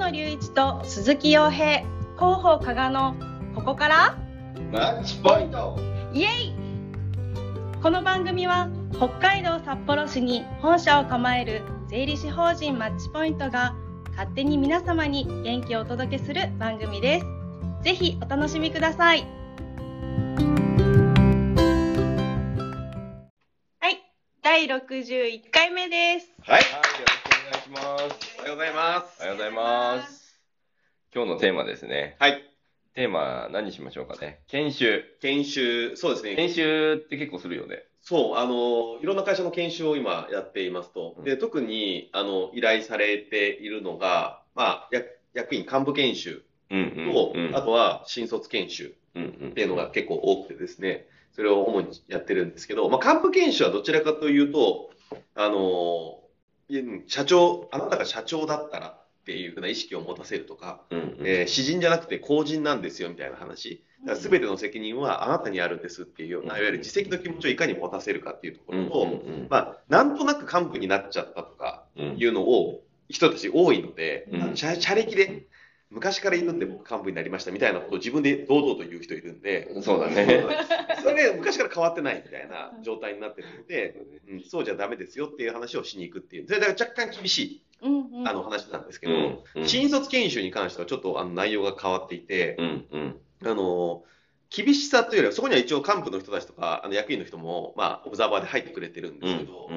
野隆一と鈴木洋平広報加賀のここからマッチポイント。イエイ。この番組は北海道札幌市に本社を構える税理士法人マッチポイントが勝手に皆様に元気をお届けする番組です。ぜひお楽しみください。はい。第61回目です。はい、願いします。おはようございますおはようございます。今日のテーマですね。はいテーマ何にしましょうかね。研修。研修そうですね研修って結構するよね。そうあのいろんな会社の研修を今やっていますとで特にあの依頼されているのがまあ役役員幹部研修うんと、うん。あとは新卒研修うんうんっていうのが結構多くてですね、それを主にやってるんですけど、まあ、幹部研修はどちらかというと、あの社長、あなたが社長だったらっていうふうな意識を持たせるとか、うんうん。えー私人じゃなくて公人なんですよみたいな話、すべての責任はあなたにあるんですっていうような、いわゆる自責の気持ちをいかに持たせるかっていうところと、うんうんうん。まあ、なんとなく幹部になっちゃったとかうんいうのを、人たち多いので、うん。社社歴で、昔からいるんで僕幹部になりましたみたいなことを自分で堂々と言う人いるんで、そうだね。それ昔から変わってないみたいな状態になってるので、うん、そうじゃダメですよっていう話をしに行くっていう、それだから若干厳しいうんうん。あの話なんですけど、うんうん。新卒研修に関してはちょっとあの内容が変わっていて、うんうん。あの厳しさというよりは、そこには一応幹部の人たちとか、あの役員の人も、まあ、オブザーバーで入ってくれてるんですけど、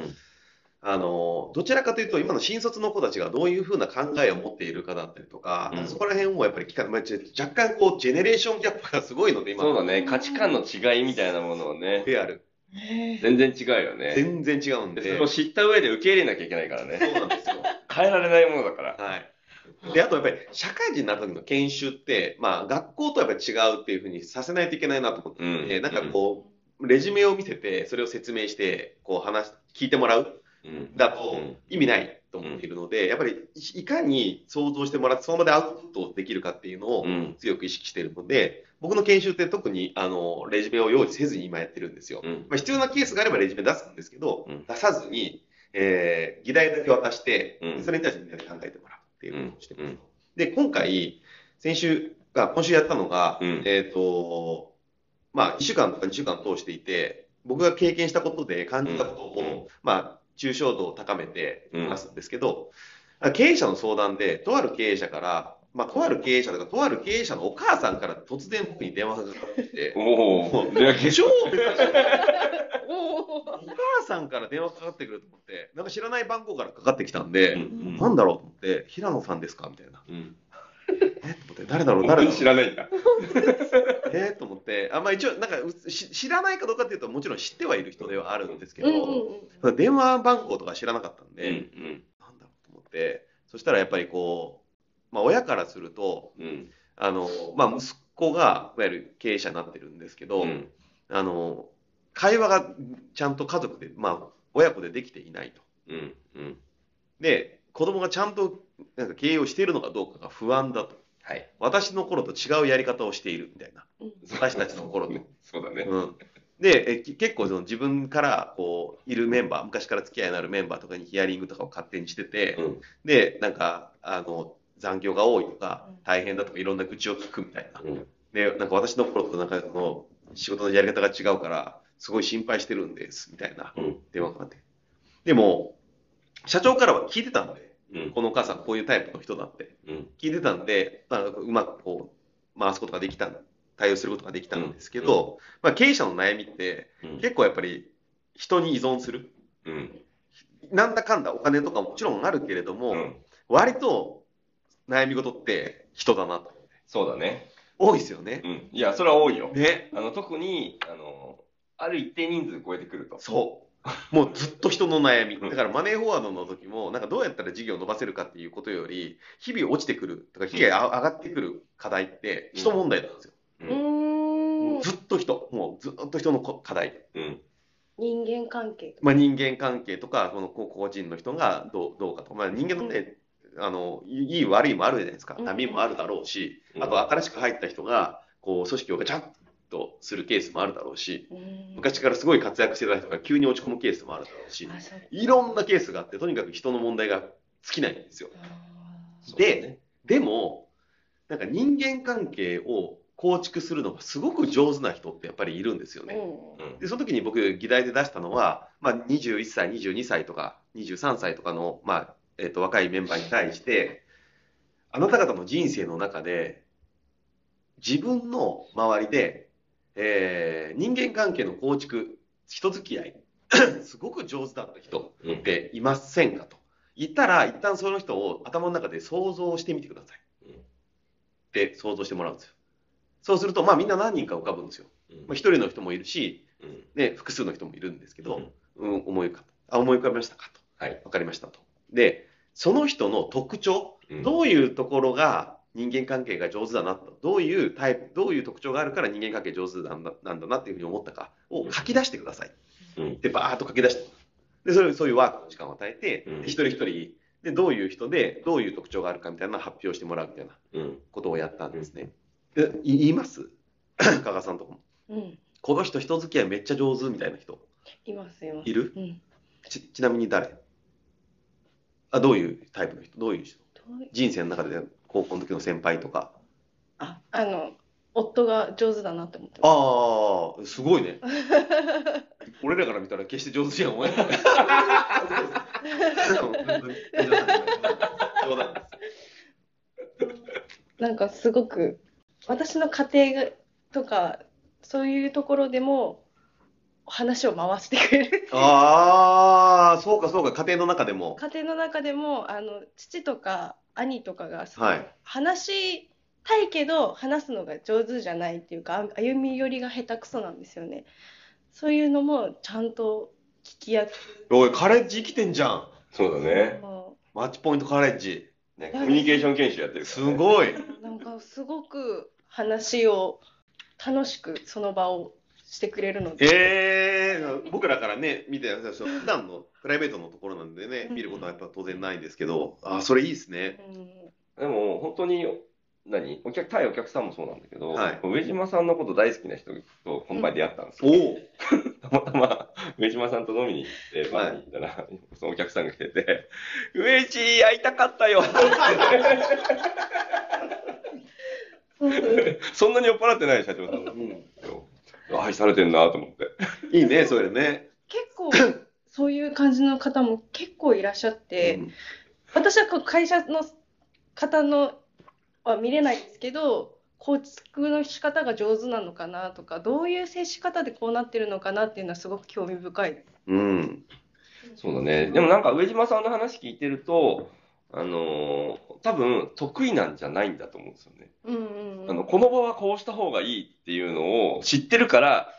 あの、どちらかというと、今の新卒の子たちがどういうふうな考えを持っているかだったりとか、うんそこら辺をやっぱり聞か、まあ、若干こう、ジェネレーションギャップがすごいので、今そうだね。価値観の違いみたいなものをね、である。全然違うよね。全然違うんで。でそれを知った上で受け入れなきゃいけないからね。そうなんですよ。変えられないものだから。はい。で、あとやっぱり、社会人になった時の研修って、まあ、学校とやっぱり違うっていうふうにさせないといけないなと思ってうんなんかこう、レジュメを見せて、それを説明して、こう話し、聞いてもらううんだとうん。意味ないと思っているので、やっぱりいいかに想像してもらって、その場でアウトプットできるかっていうのをうん。強く意識しているので、僕の研修って特にあのレジュメを用意せずに今やってるんですよ。うん。まあ、必要なケースがあればレジュメ出すんですけど、うん。出さずに、えー議題だけ渡して、うん。それに対してみんなで考えてもらうっていうことをしてます。うん。で、今回、先週が、今週やったのが、うん。えっ、と、まあ、1週間とか2週間通していて、僕が経験したことで感じたことを、うん。まあ、抽象度を高めてうん話すんですけど、経営者の相談で、とある経営者から、まあ、とある経営者とか、とある経営者のお母さんから突然僕に電話がかかってきて、おお、おお母さんから電話かかってくると思って、なんか知らない番号からかかってきたんで、うんなんだろうと思って、平野さんですか？みたいな。うん。え？と思って、誰だろう、誰だろう？知。らないんだ。えー、と思って、あまあ、一応なんかうし知らないかどうかっていうと、もちろん知ってはいる人ではあるんですけど、うんうん電話番号とか知らなかったんうんで、なんだろうと思って、そしたらやっぱりこう、まあ、親からすると、うん。あのまあ、息子がいわゆる経営者になってるんですけど、うん。あの会話がちゃんと家族で、まあ、親子でできていないと。うん。うん。で、子供がちゃんとなんか経営をしているのかどうかが不安だと。はい。私の頃と違うやり方をしているみたいな。うん私たちの頃と。そうだね。うん、でえき結構その自分からこういるメンバー昔から付き合いのあるメンバーとかにヒアリングとかを勝手にしてて、うん。でなんかあの残業が多いとかうん大変だとかいろんな愚痴を聞くみたいな、うん。でなんか私の頃となんかその仕事のやり方が違うからすごい心配してるんですみたいなうん。電話がかかってでも社長からは聞いてたんでうん。このお母さんこういうタイプの人だってうん。聞いてたんで、まあ、うまくこう回すことができた対応することができたんですけど、まあ、経営者の悩みってうん。結構やっぱり人に依存する。うん。なんだかんだお金とかもちろんあるけれども、うん。割と悩み事って人だなと。そうだね。多いですよね。うん。いや、それは多いよ。ね。あの、特に、あの、ある一定人数超えてくると。そう。もうずっと人の悩み。うん。だからマネーフォワードの時も、なんかどうやったら事業を伸ばせるかっていうことより、日々落ちてくるとか、日々上がってくる課題って人問題なんですよ。うーん。ずっと人。もうずっと人のこ課題。うん。人間関係とか。まあ、人間関係とか、この個個人の人がどうどうかとか、まあ、人間のね、あのいい悪いもあるじゃないですか、うん。波もあるだろうし、うん。あと新しく入った人がこう組織をガチャッとするケースもあるだろうし、うん昔からすごい活躍してた人が急に落ち込むケースもあるだろうし、いろんなケースがあって、とにかく人の問題が尽きないんですよ。でねでも、なんか人間関係を構築するのがすごく上手な人ってやっぱりいるんですよね。うんで、その時に僕、議題で出したのは、まあ、21歳、22歳とか、23歳とかの、まあ、えっ、と、若いメンバーに対して、あなた方の人生の中で、自分の周りで、えー人間関係の構築、人付き合い、すごく上手だった人うんっていませんかと。言ったら、一旦その人を頭の中で想像してみてください。うんって想像してもらうんですよ。そうすると、まあみんな何人か浮かぶんですよ。うんまあ、一人の人もいるし、うんね、複数の人もいるんですけど、うんうん、思い浮かあ思い浮かびましたかと。はい。わかりましたと。で、その人の特徴、うんどういうところが人間関係が上手だなと、どういうタイプ、どういう特徴があるから人間関係上手なんだなんだなっていうふうに思ったかを書き出してください。うんで、バーッと書き出して。で、それそういうワークの時間を与えて、うんで一人一人でどういう人で、どういう特徴があるかみたいな発表してもらうみたいなうん。ことをやったんですね。でい言います？加賀さんとかも。うん。この人人付き合いめっちゃ上手みたいな人いますいます。いる？うん。ちちなみに誰？あどういうタイプの人？どういう人？どうい人生の中で高校の時の先輩とか。あ、あの、夫が上手だなって思ってます。ああすごいね。俺らから見たら決して上手じゃん思え ないですなんかすごく私の家庭とかそういうところでも話を回してくれる。ああそうかそうか家庭の中でも。家庭の中でもあの父とか兄とかがすごいはい。話したいけど話すのが上手じゃないっていうかあ歩み寄りが下手くそなんですよね。そういうのもちゃんと聞き役おいカレッジ生きてんじゃん。そうだね。もマッチポイントカレッジ。ねコミュニケーション研修やってるからね。すごい。なんかすごく話を楽しくその場をしてくれるので。ええ僕らからね、見て、そう普段のプライベートのところなんでね、見ることはやっぱ当然ないんですけど、あ、それいいですね。うん。でも、本当に、何？お客、対お客さんもそうなんだけど、はい。上島さんのこと大好きな人とこの前出会ったんですおよ。お、たまたま、上島さんと飲みに行って、バーに行ったら、そのお客さんが来てて、上地会いたかったよ そんなに酔っ払ってない社長さんだうん、よ。愛されてんなと思って。いいね、それね。結構そういう感じの方も結構いらっしゃって、うん私はこう会社の方のは見れないですけど構築の仕方が上手なのかなとかどういう接し方でこうなってるのかなっていうのはすごく興味深い。うん、そうだね。でもなんか上島さんの話聞いてると、あのー多分得意なんじゃないんだと思うんですよね。うんうんうん、あの、この場はこうした方がいいっていうのを知ってるから、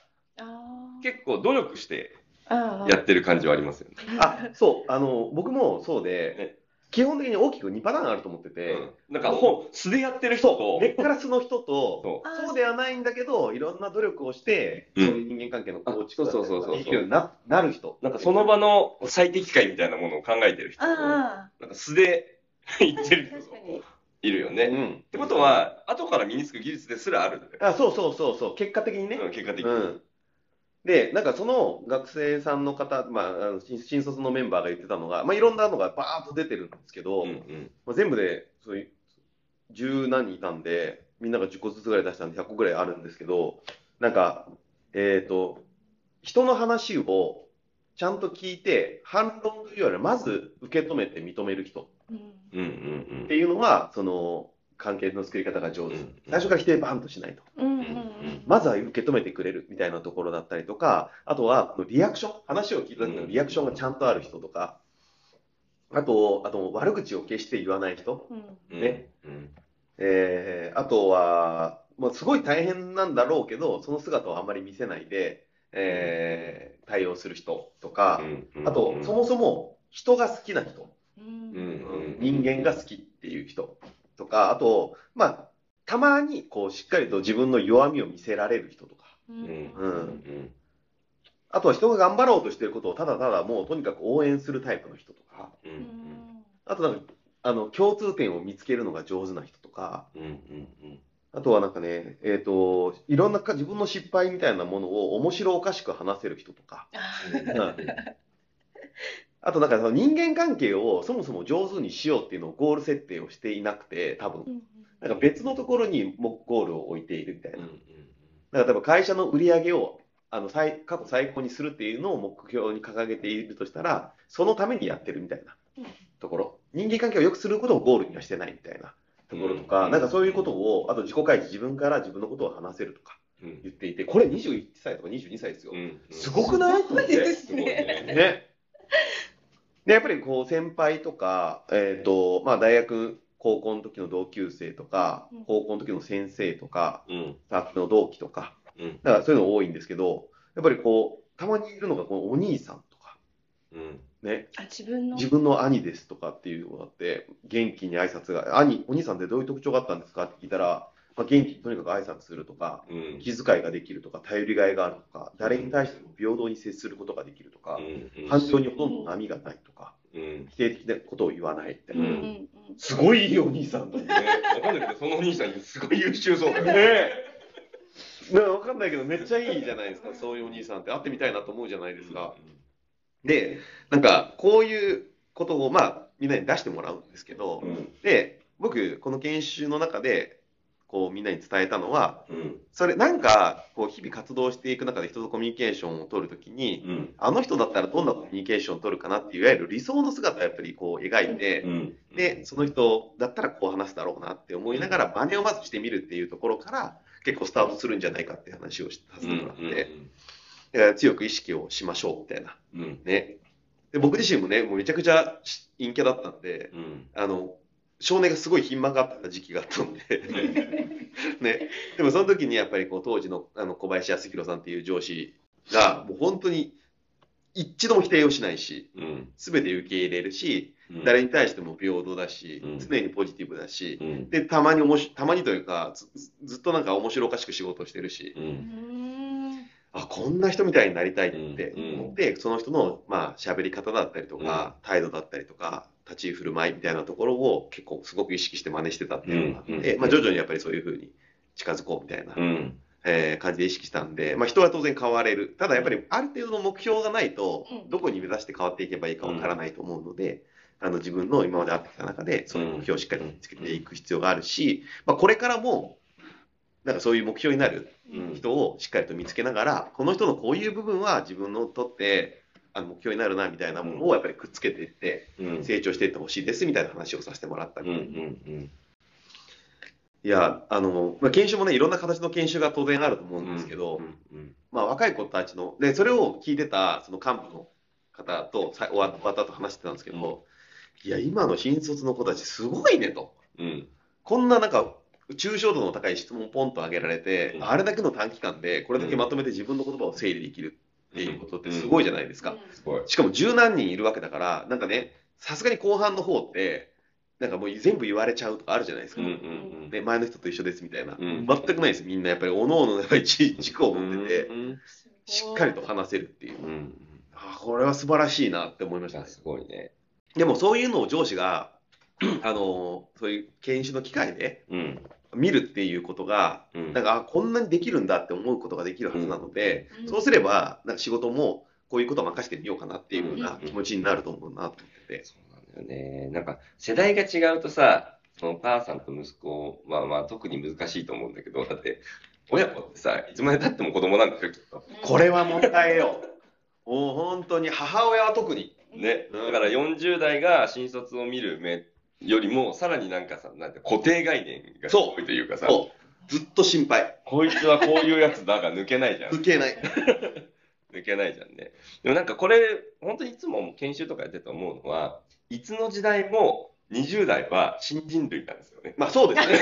結構努力してやってる感じはありますよね。あ、そう、あの、僕もそうでね、基本的に大きく2パターンあると思ってて、うんなんか本、素でやってる人と、根っから素の人と、そうではないんだけど、いろんな努力をして、うんそういう人間関係の構築だったりあそうそうそうそうできるようにななる人。なんかその場の最適解みたいなものを考えてる人と、なんあか素で言ってる人いるよね。っうん。てことは、後から身につく技術ですらあるんだよ。あ、そうそうそうそう、結果的にね。うん結果的に。うん。で、なんかその学生さんの方、まあ、あの新新卒のメンバーが言ってたのが、まあ、いろんなのがバーッと出てるんですけど、うんうんまあ、全部でそういう十何人いたんで、みんなが10個ずつぐらい出したんで100個ぐらいあるんですけど、なんか、えっ、と、人の話をちゃんと聞いて、反論というよりは、まず受け止めて認める人うんうんうんっていうのが、その、関係の作り方が上手うん。最初から否定バーンとしないと。うんうんまずは受け止めてくれるみたいなところだったりとか、あとはリアクション、話を聞いた時のリアクションがちゃんとある人とか、あと、あと悪口を決して言わない人。ね。うん。えーあとは、まあ、すごい大変なんだろうけど、その姿をあまり見せないで、えー対応する人とか、うん。あと、そもそも人が好きな人、うん。うん。人間が好きっていう人とか、あと、まあ、たまにこうしっかりと自分の弱みを見せられる人とか、うん。うん。うん。あとは人が頑張ろうとしていることをただただもうとにかく応援するタイプの人とか、ううん。んあとなんか、あの、共通点を見つけるのが上手な人とか、うん。うん。あとはなんかね、えっ、と、いろんなか自分の失敗みたいなものを面白おかしく話せる人とか、あとなんかその人間関係をそもそも上手にしようっていうのをゴール設定をしていなくて、多分。なんか別のところにもゴールを置いているみたいな。だから多分会社の売り上げをあの最過去最高にするっていうのを目標に掲げているとしたら、そのためにやってるみたいなところ。人間関係を良くすることをゴールにはしてないみたいなところとか、なんかそういうことを、あと自己開示、自分から自分のことを話せるとか言っていて、これ21歳とか22歳ですよ。すごくない？すごいね。ね。で、やっぱりこう先輩とか、えっ、ー、と、まあ大学、高校の時の同級生とか、高校の時の先生とか、うん、サークルの同期とか、うん、だからそういうの多いんですけど、やっぱりこう、たまにいるのがこのお兄さんとか、うん、ね。あ、自分の？自分の兄ですとかっていうのがあって、元気に挨拶が、兄、お兄さんってどういう特徴があったんですかって聞いたら、まあ、元気にとにかく挨拶するとか、うん、気遣いができるとか、頼りがいがあるとか、誰に対しても平等に接することができるとか、うん、感情にほとんど波がないとか、うん、否定的なことを言わないって、すごいいいお兄さんだね。わかんないけど、そのお兄さんすごい優秀そうだよ。ね。ねわかんないけど、めっちゃいいじゃないですか、そういうお兄さんって。会ってみたいなと思うじゃないですか。で、なんか、こういうことを、まあ、みんなに出してもらうんですけど、で、僕、この研修の中で、こうみんなに伝えたのは、うん、それなんかこう日々活動していく中で人とコミュニケーションを取るときに、うん、あの人だったらどんなコミュニケーションを取るかなっていういわゆる理想の姿をやっぱりこう描いて、うん、でその人だったらこう話すだろうなって思いながら真似をまずしてみるっていうところから結構スタートするんじゃないかっていう話をさせてもらって、だから強く意識をしましょうみたいな、ね。で僕自身もねもうめちゃくちゃ陰キャだったんで、あの少年がすごいひん曲がった時期があったんで。ね。でもその時にやっぱりこう当時のあの小林康弘さんっていう上司がもう本当に一度も否定をしないし、す、べ、て受け入れるし、うん、誰に対しても平等だし、うん、常にポジティブだし、うん、で、たまにおもしたまにというかず、っとなんか面白おかしく仕事をしてるし、あ、こんな人みたいになりたいって思って、その人の、まあ、喋り方だったりとか、態度だったりとか、立ち居振る舞いみたいなところを結構すごく意識して真似してたっていうのがあって、まあ、徐々にやっぱりそういうふうに近づこうみたいな、えー、感じで意識したんで、まあ、人は当然変われる。ただやっぱりある程度の目標がないと、どこに目指して変わっていけばいいかわからないと思うので、あの自分の今まで会ってきた中で、そういう目標をしっかり見つけていく必要があるし、まあ、これからも、なんかそういう目標になる人をしっかりと見つけながら、この人のこういう部分は自分のとって、あの目標になるなみたいなものをやっぱりくっつけていって、成長していってほしいですみたいな話をさせてもらったり、いやあの、まあ、研修もねいろんな形の研修が当然あると思うんですけど、まあ、若い子たちのでそれを聞いてたその幹部の方と終わったと話してたんですけど、いや今の新卒の子たちすごいねと、こんななんか抽象度の高い質問をポンと上げられて、あれだけの短期間でこれだけまとめて自分の言葉を整理できるっていうことってすごいじゃないですか。しかも十何人いるわけだから、なんかね、さすがに後半の方って、なんかもう全部言われちゃうとかあるじゃないですか。ね、前の人と一緒ですみたいな。全くないです。みんなやっぱり、おのおのやっぱり軸を持ってて、しっかりと話せるっていう。あこれは素晴らしいなって思いましたね。すごいね。でもそういうのを上司が、あの、そういう研修の機会で、見るっていうことが、うん、なんかあこんなにできるんだって思うことができるはずなので、うん、そうすればなんか仕事もこういうことを任せてみようかなっていうふうな気持ちになると思うなと思ってて。そうなんだよね。なんか世代が違うとさ、そのお母さんと息子はまあ特に難しいと思うんだけど、だって親子ってさ、いつまでたっても子供なんですよ、きっと。これは問題よ。もう本当に母親は特に。ね。だから40代が新卒を見る目よりも、さらになんかさ、なんて固定概念が多いというかさ、ずっと心配。こいつはこういうやつだが抜けないじゃん。抜けない。抜けないじゃんね。でもなんかこれ、本当にいつも研修とかやってて思うのは、いつの時代も20代は新人類なんですよね。まあそうですね。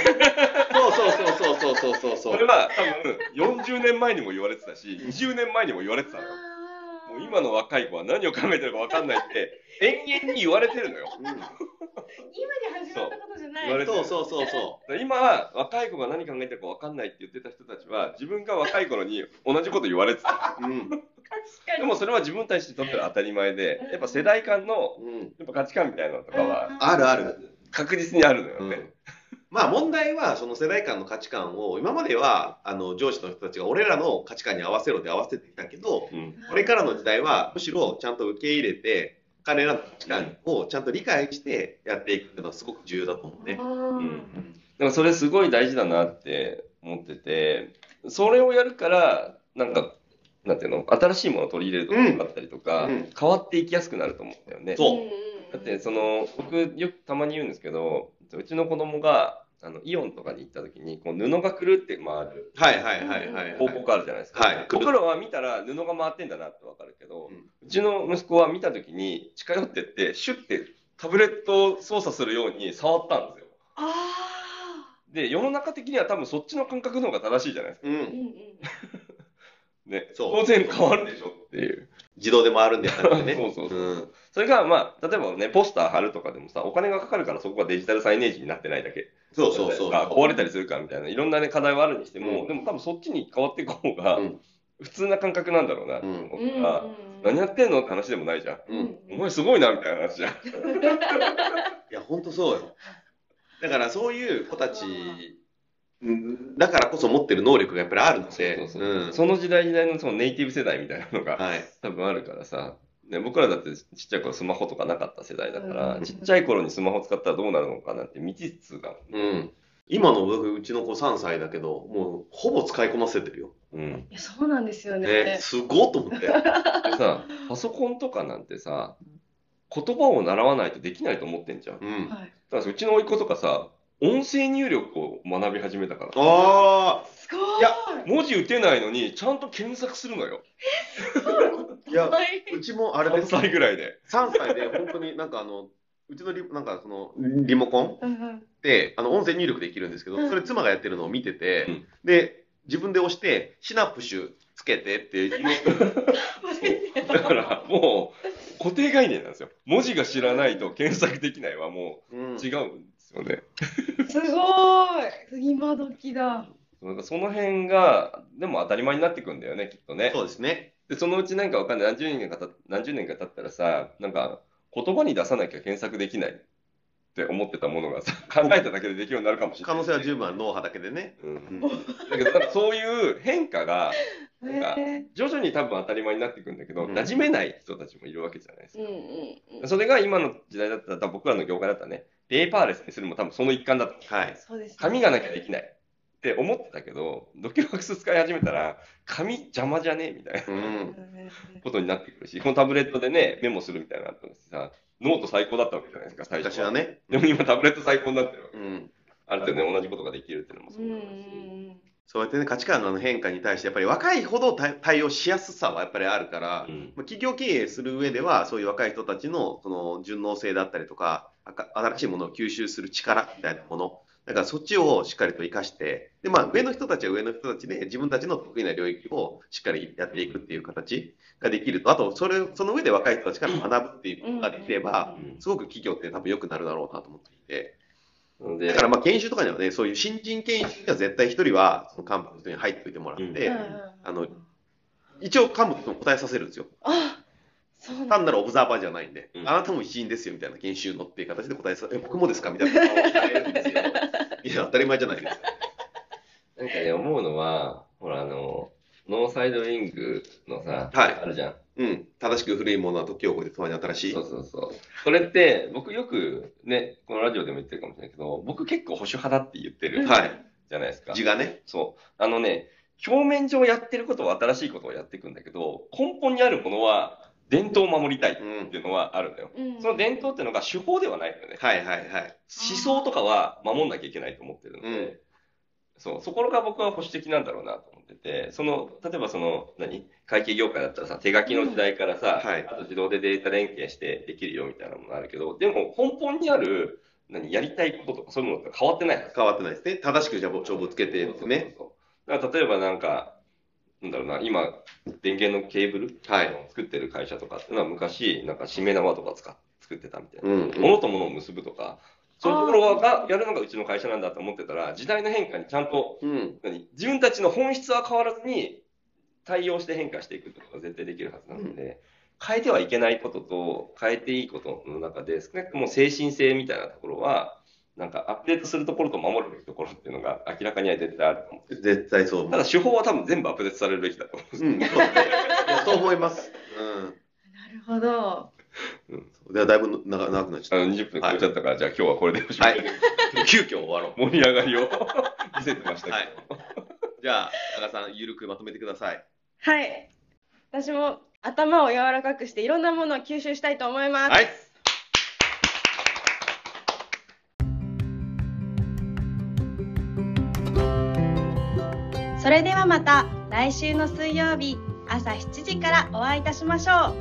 そうそうそうそうそうそうそう。それは多分40年前にも言われてたし、20年前にも言われてたのよ。もう今の若い子は何を考えてるか分かんないって 延々に言われてるのよ。うん、今に始まったことじゃない。そうそうそうそう。今は若い子が何考えてるか分かんないって言ってた人たちは自分が若い頃に同じこと言われてた。うん、でもそれは自分たちにとっては当たり前で、やっぱ世代間の、やっぱ価値観みたいなのとかは、あるある。確実にあるのよね。うんまあ問題はその世代間の価値観を今まではあの上司の人たちが俺らの価値観に合わせろで合わせてきたけど、うん、これからの時代はむしろちゃんと受け入れて彼らの価値観をちゃんと理解してやっていくっていうのはすごく重要だと思うね。うん。でもそれすごい大事だなって思ってて、それをやるから、なんか、なんていうの、新しいものを取り入れるところがあったりとか、うん変わっていきやすくなると思うんだよね。そう。だって、その、僕よくたまに言うんですけど、うちの子供が、あのイオンとかに行った時にこう布がくるって回る。はいはいはいはい広告あるじゃないですか、はい、僕らは見たら布が回ってんだなってわかるけど、うん、うちの息子は見た時に近寄ってってシュッてタブレットを操作するように触ったんですよ。で世の中的には多分そっちの感覚の方が正しいじゃないですか、うん。ね、当然変わるでしょっていう自動で回るんでやなくてね。そうそうそう。うん、それが、まあ、例えばね、ポスター貼るとかでもさ、お金がかかるからそこがデジタルサイネージになってないだけ。そうそうそう。壊れたりするからみたいな、いろんなね、課題はあるにしても、うん、でも多分そっちに変わっていく方が、普通な感覚なんだろうな、と思ったら、何やってんのって話でもないじゃん。うん、お前すごいな、みたいな話じゃん。いや、ほんとそうよ。だからそういう子たちだからこそ持ってる能力がやっぱりあるので、その時代時代のそのネイティブ世代みたいなのが、はい、多分あるからさ、ね、僕らだってちっちゃい頃スマホとかなかった世代だから、うん、ちっちゃい頃にスマホ使ったらどうなるのかなって未知数が、うん。今のうちの子3歳だけど、もうほぼ使いこなせてるよ。うん。いやそうなんですよね。ねすごいと思って。でさ、パソコンとかなんてさ、言葉を習わないとできないと思ってんじゃん。うん。だからうちの甥っ子とかさ、音声入力を学び始めたから。ああすごい。いや、文字打てないのに、ちゃんと検索するのよ。いや、うちもあれで3歳ぐらいで。3歳で、本当になんかあの、うちのリなんかそのリモコンで、あの音声入力できるんですけど、それ妻がやってるのを見てて、うん、で、自分で押して、シナプシュつけてって言う。だから、もう、固定概念なんですよ。文字が知らないと検索できないはもう違うんですよね。すごい今時だ。なんかその辺が、でも当たり前になってくんだよね、きっとね。そうですね。で、そのうちなんかわかんない、何十年かた何十年か経ったらさ、なんか言葉に出さなきゃ検索できないって思ってたものがさ、考えただけでできるようになるかもしれない。可能性は十分ある、脳波だけでね。うん。だけど、そういう変化が、なんか、徐々に多分当たり前になっていくんだけど、馴染めない人たちもいるわけじゃないですか。うんうん、それが今の時代だったら、僕らの業界だったらね、ペーパーレスにするも多分その一環だと。はい。そうです、ね、紙がなきゃできない。って思ってたけど、 DocuWorks 使い始めたら、紙邪魔じゃねみたいな、うん、ことになってくるし、このタブレットでね、メモするみたいなのあったさ、ノート最高だったわけじゃないですか、最初は。はね。でも今タブレット最高になってるわけ。うん、ある程度ね、同じことができるっていうのもそうだし。そうやってね、価値観の変化に対して、やっぱり若いほど対応しやすさはやっぱりあるから、うん、企業経営する上では、そういう若い人たちのその順応性だったりとか、新しいものを吸収する力みたいなもの、だからそっちをしっかりと活かして、で、まあ上の人たちは上の人たちで自分たちの得意な領域をしっかりやっていくっていう形ができると、あと、それ、その上で若い人たちから学ぶっていうことができれば、すごく企業って多分良くなるだろうなと思っていて、だからまあ研修とかにはね、そういう新人研修には絶対一人はその幹部の人に入っておいてもらって、うん、あの、一応幹部の答えさせるんですよ。単なるオブザーバーじゃないんで、うん、あなたも一員ですよみたいな研修のっていう形で答えさせ、僕もですかみたいな顔をるんですよ。いや、当たり前じゃないですか。なんかね、思うのは、ほら、あの、ノーサイドリングのさ、はい、あるじゃん。うん。正しく古いものは時を超えてたまに新しい。そうそうそう。それって、僕よくね、このラジオでも言ってるかもしれないけど、僕結構保守派だって言ってる。はい。じゃないですか。字がね。そう。あのね、表面上やってることは新しいことをやっていくんだけど、根本にあるものは、伝統を守りたいっていうのはあるんだよ。うん、その伝統っていうのが手法ではないんだよね。はいはいはい。思想とかは守んなきゃいけないと思ってるので、うん、そう、そこが僕は保守的なんだろうなと思ってて、その、例えばその、何？会計業界だったらさ、手書きの時代からさ、うん。はい、あと自動でデータ連携してできるよみたいなものあるけど、でも根本にある、何、やりたいこととかそういうものって変わってない変わってないですね。正しくじゃあ帳簿つけてですね。そうそう。だから例えばなんか、なんだろうな、今、電源のケーブル、はい、作ってる会社とかっていうのは昔、なんか締め縄とか使っ作ってたみたいな。うんうん、物と物を結ぶとか、そういうところがやるのがうちの会社なんだと思ってたら、時代の変化にちゃんと、うん、何自分たちの本質は変わらずに対応して変化していくとが絶対できるはずなので、うん、変えてはいけないことと変えていいことの中で、少なくとも精神性みたいなところは、なんかアップデートするところと守るべきところっていうのが明らかには絶対あると思う。絶対そう。ただ手法は多分全部アップデートされるべきだと思う。うん、そう思います。うん。なるほど。ではだいぶ長長くなっちゃった。あの、20分超えちゃったから、じゃあ今日はこれでおしまい。はい。急遽終わろう。盛り上がりを見せてましたけど。はい。じゃあ、加賀さん、ゆるくまとめてください。はい。私も頭を柔らかくしていろんなものを吸収したいと思います。はい。れではまた来週の水曜日朝7時からお会いいたしましょ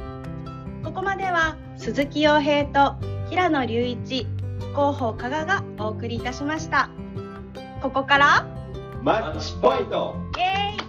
う。ここまでは鈴木洋平と平野隆一、広報加賀がお送りいたしました。ここからマッチポイントイエーイ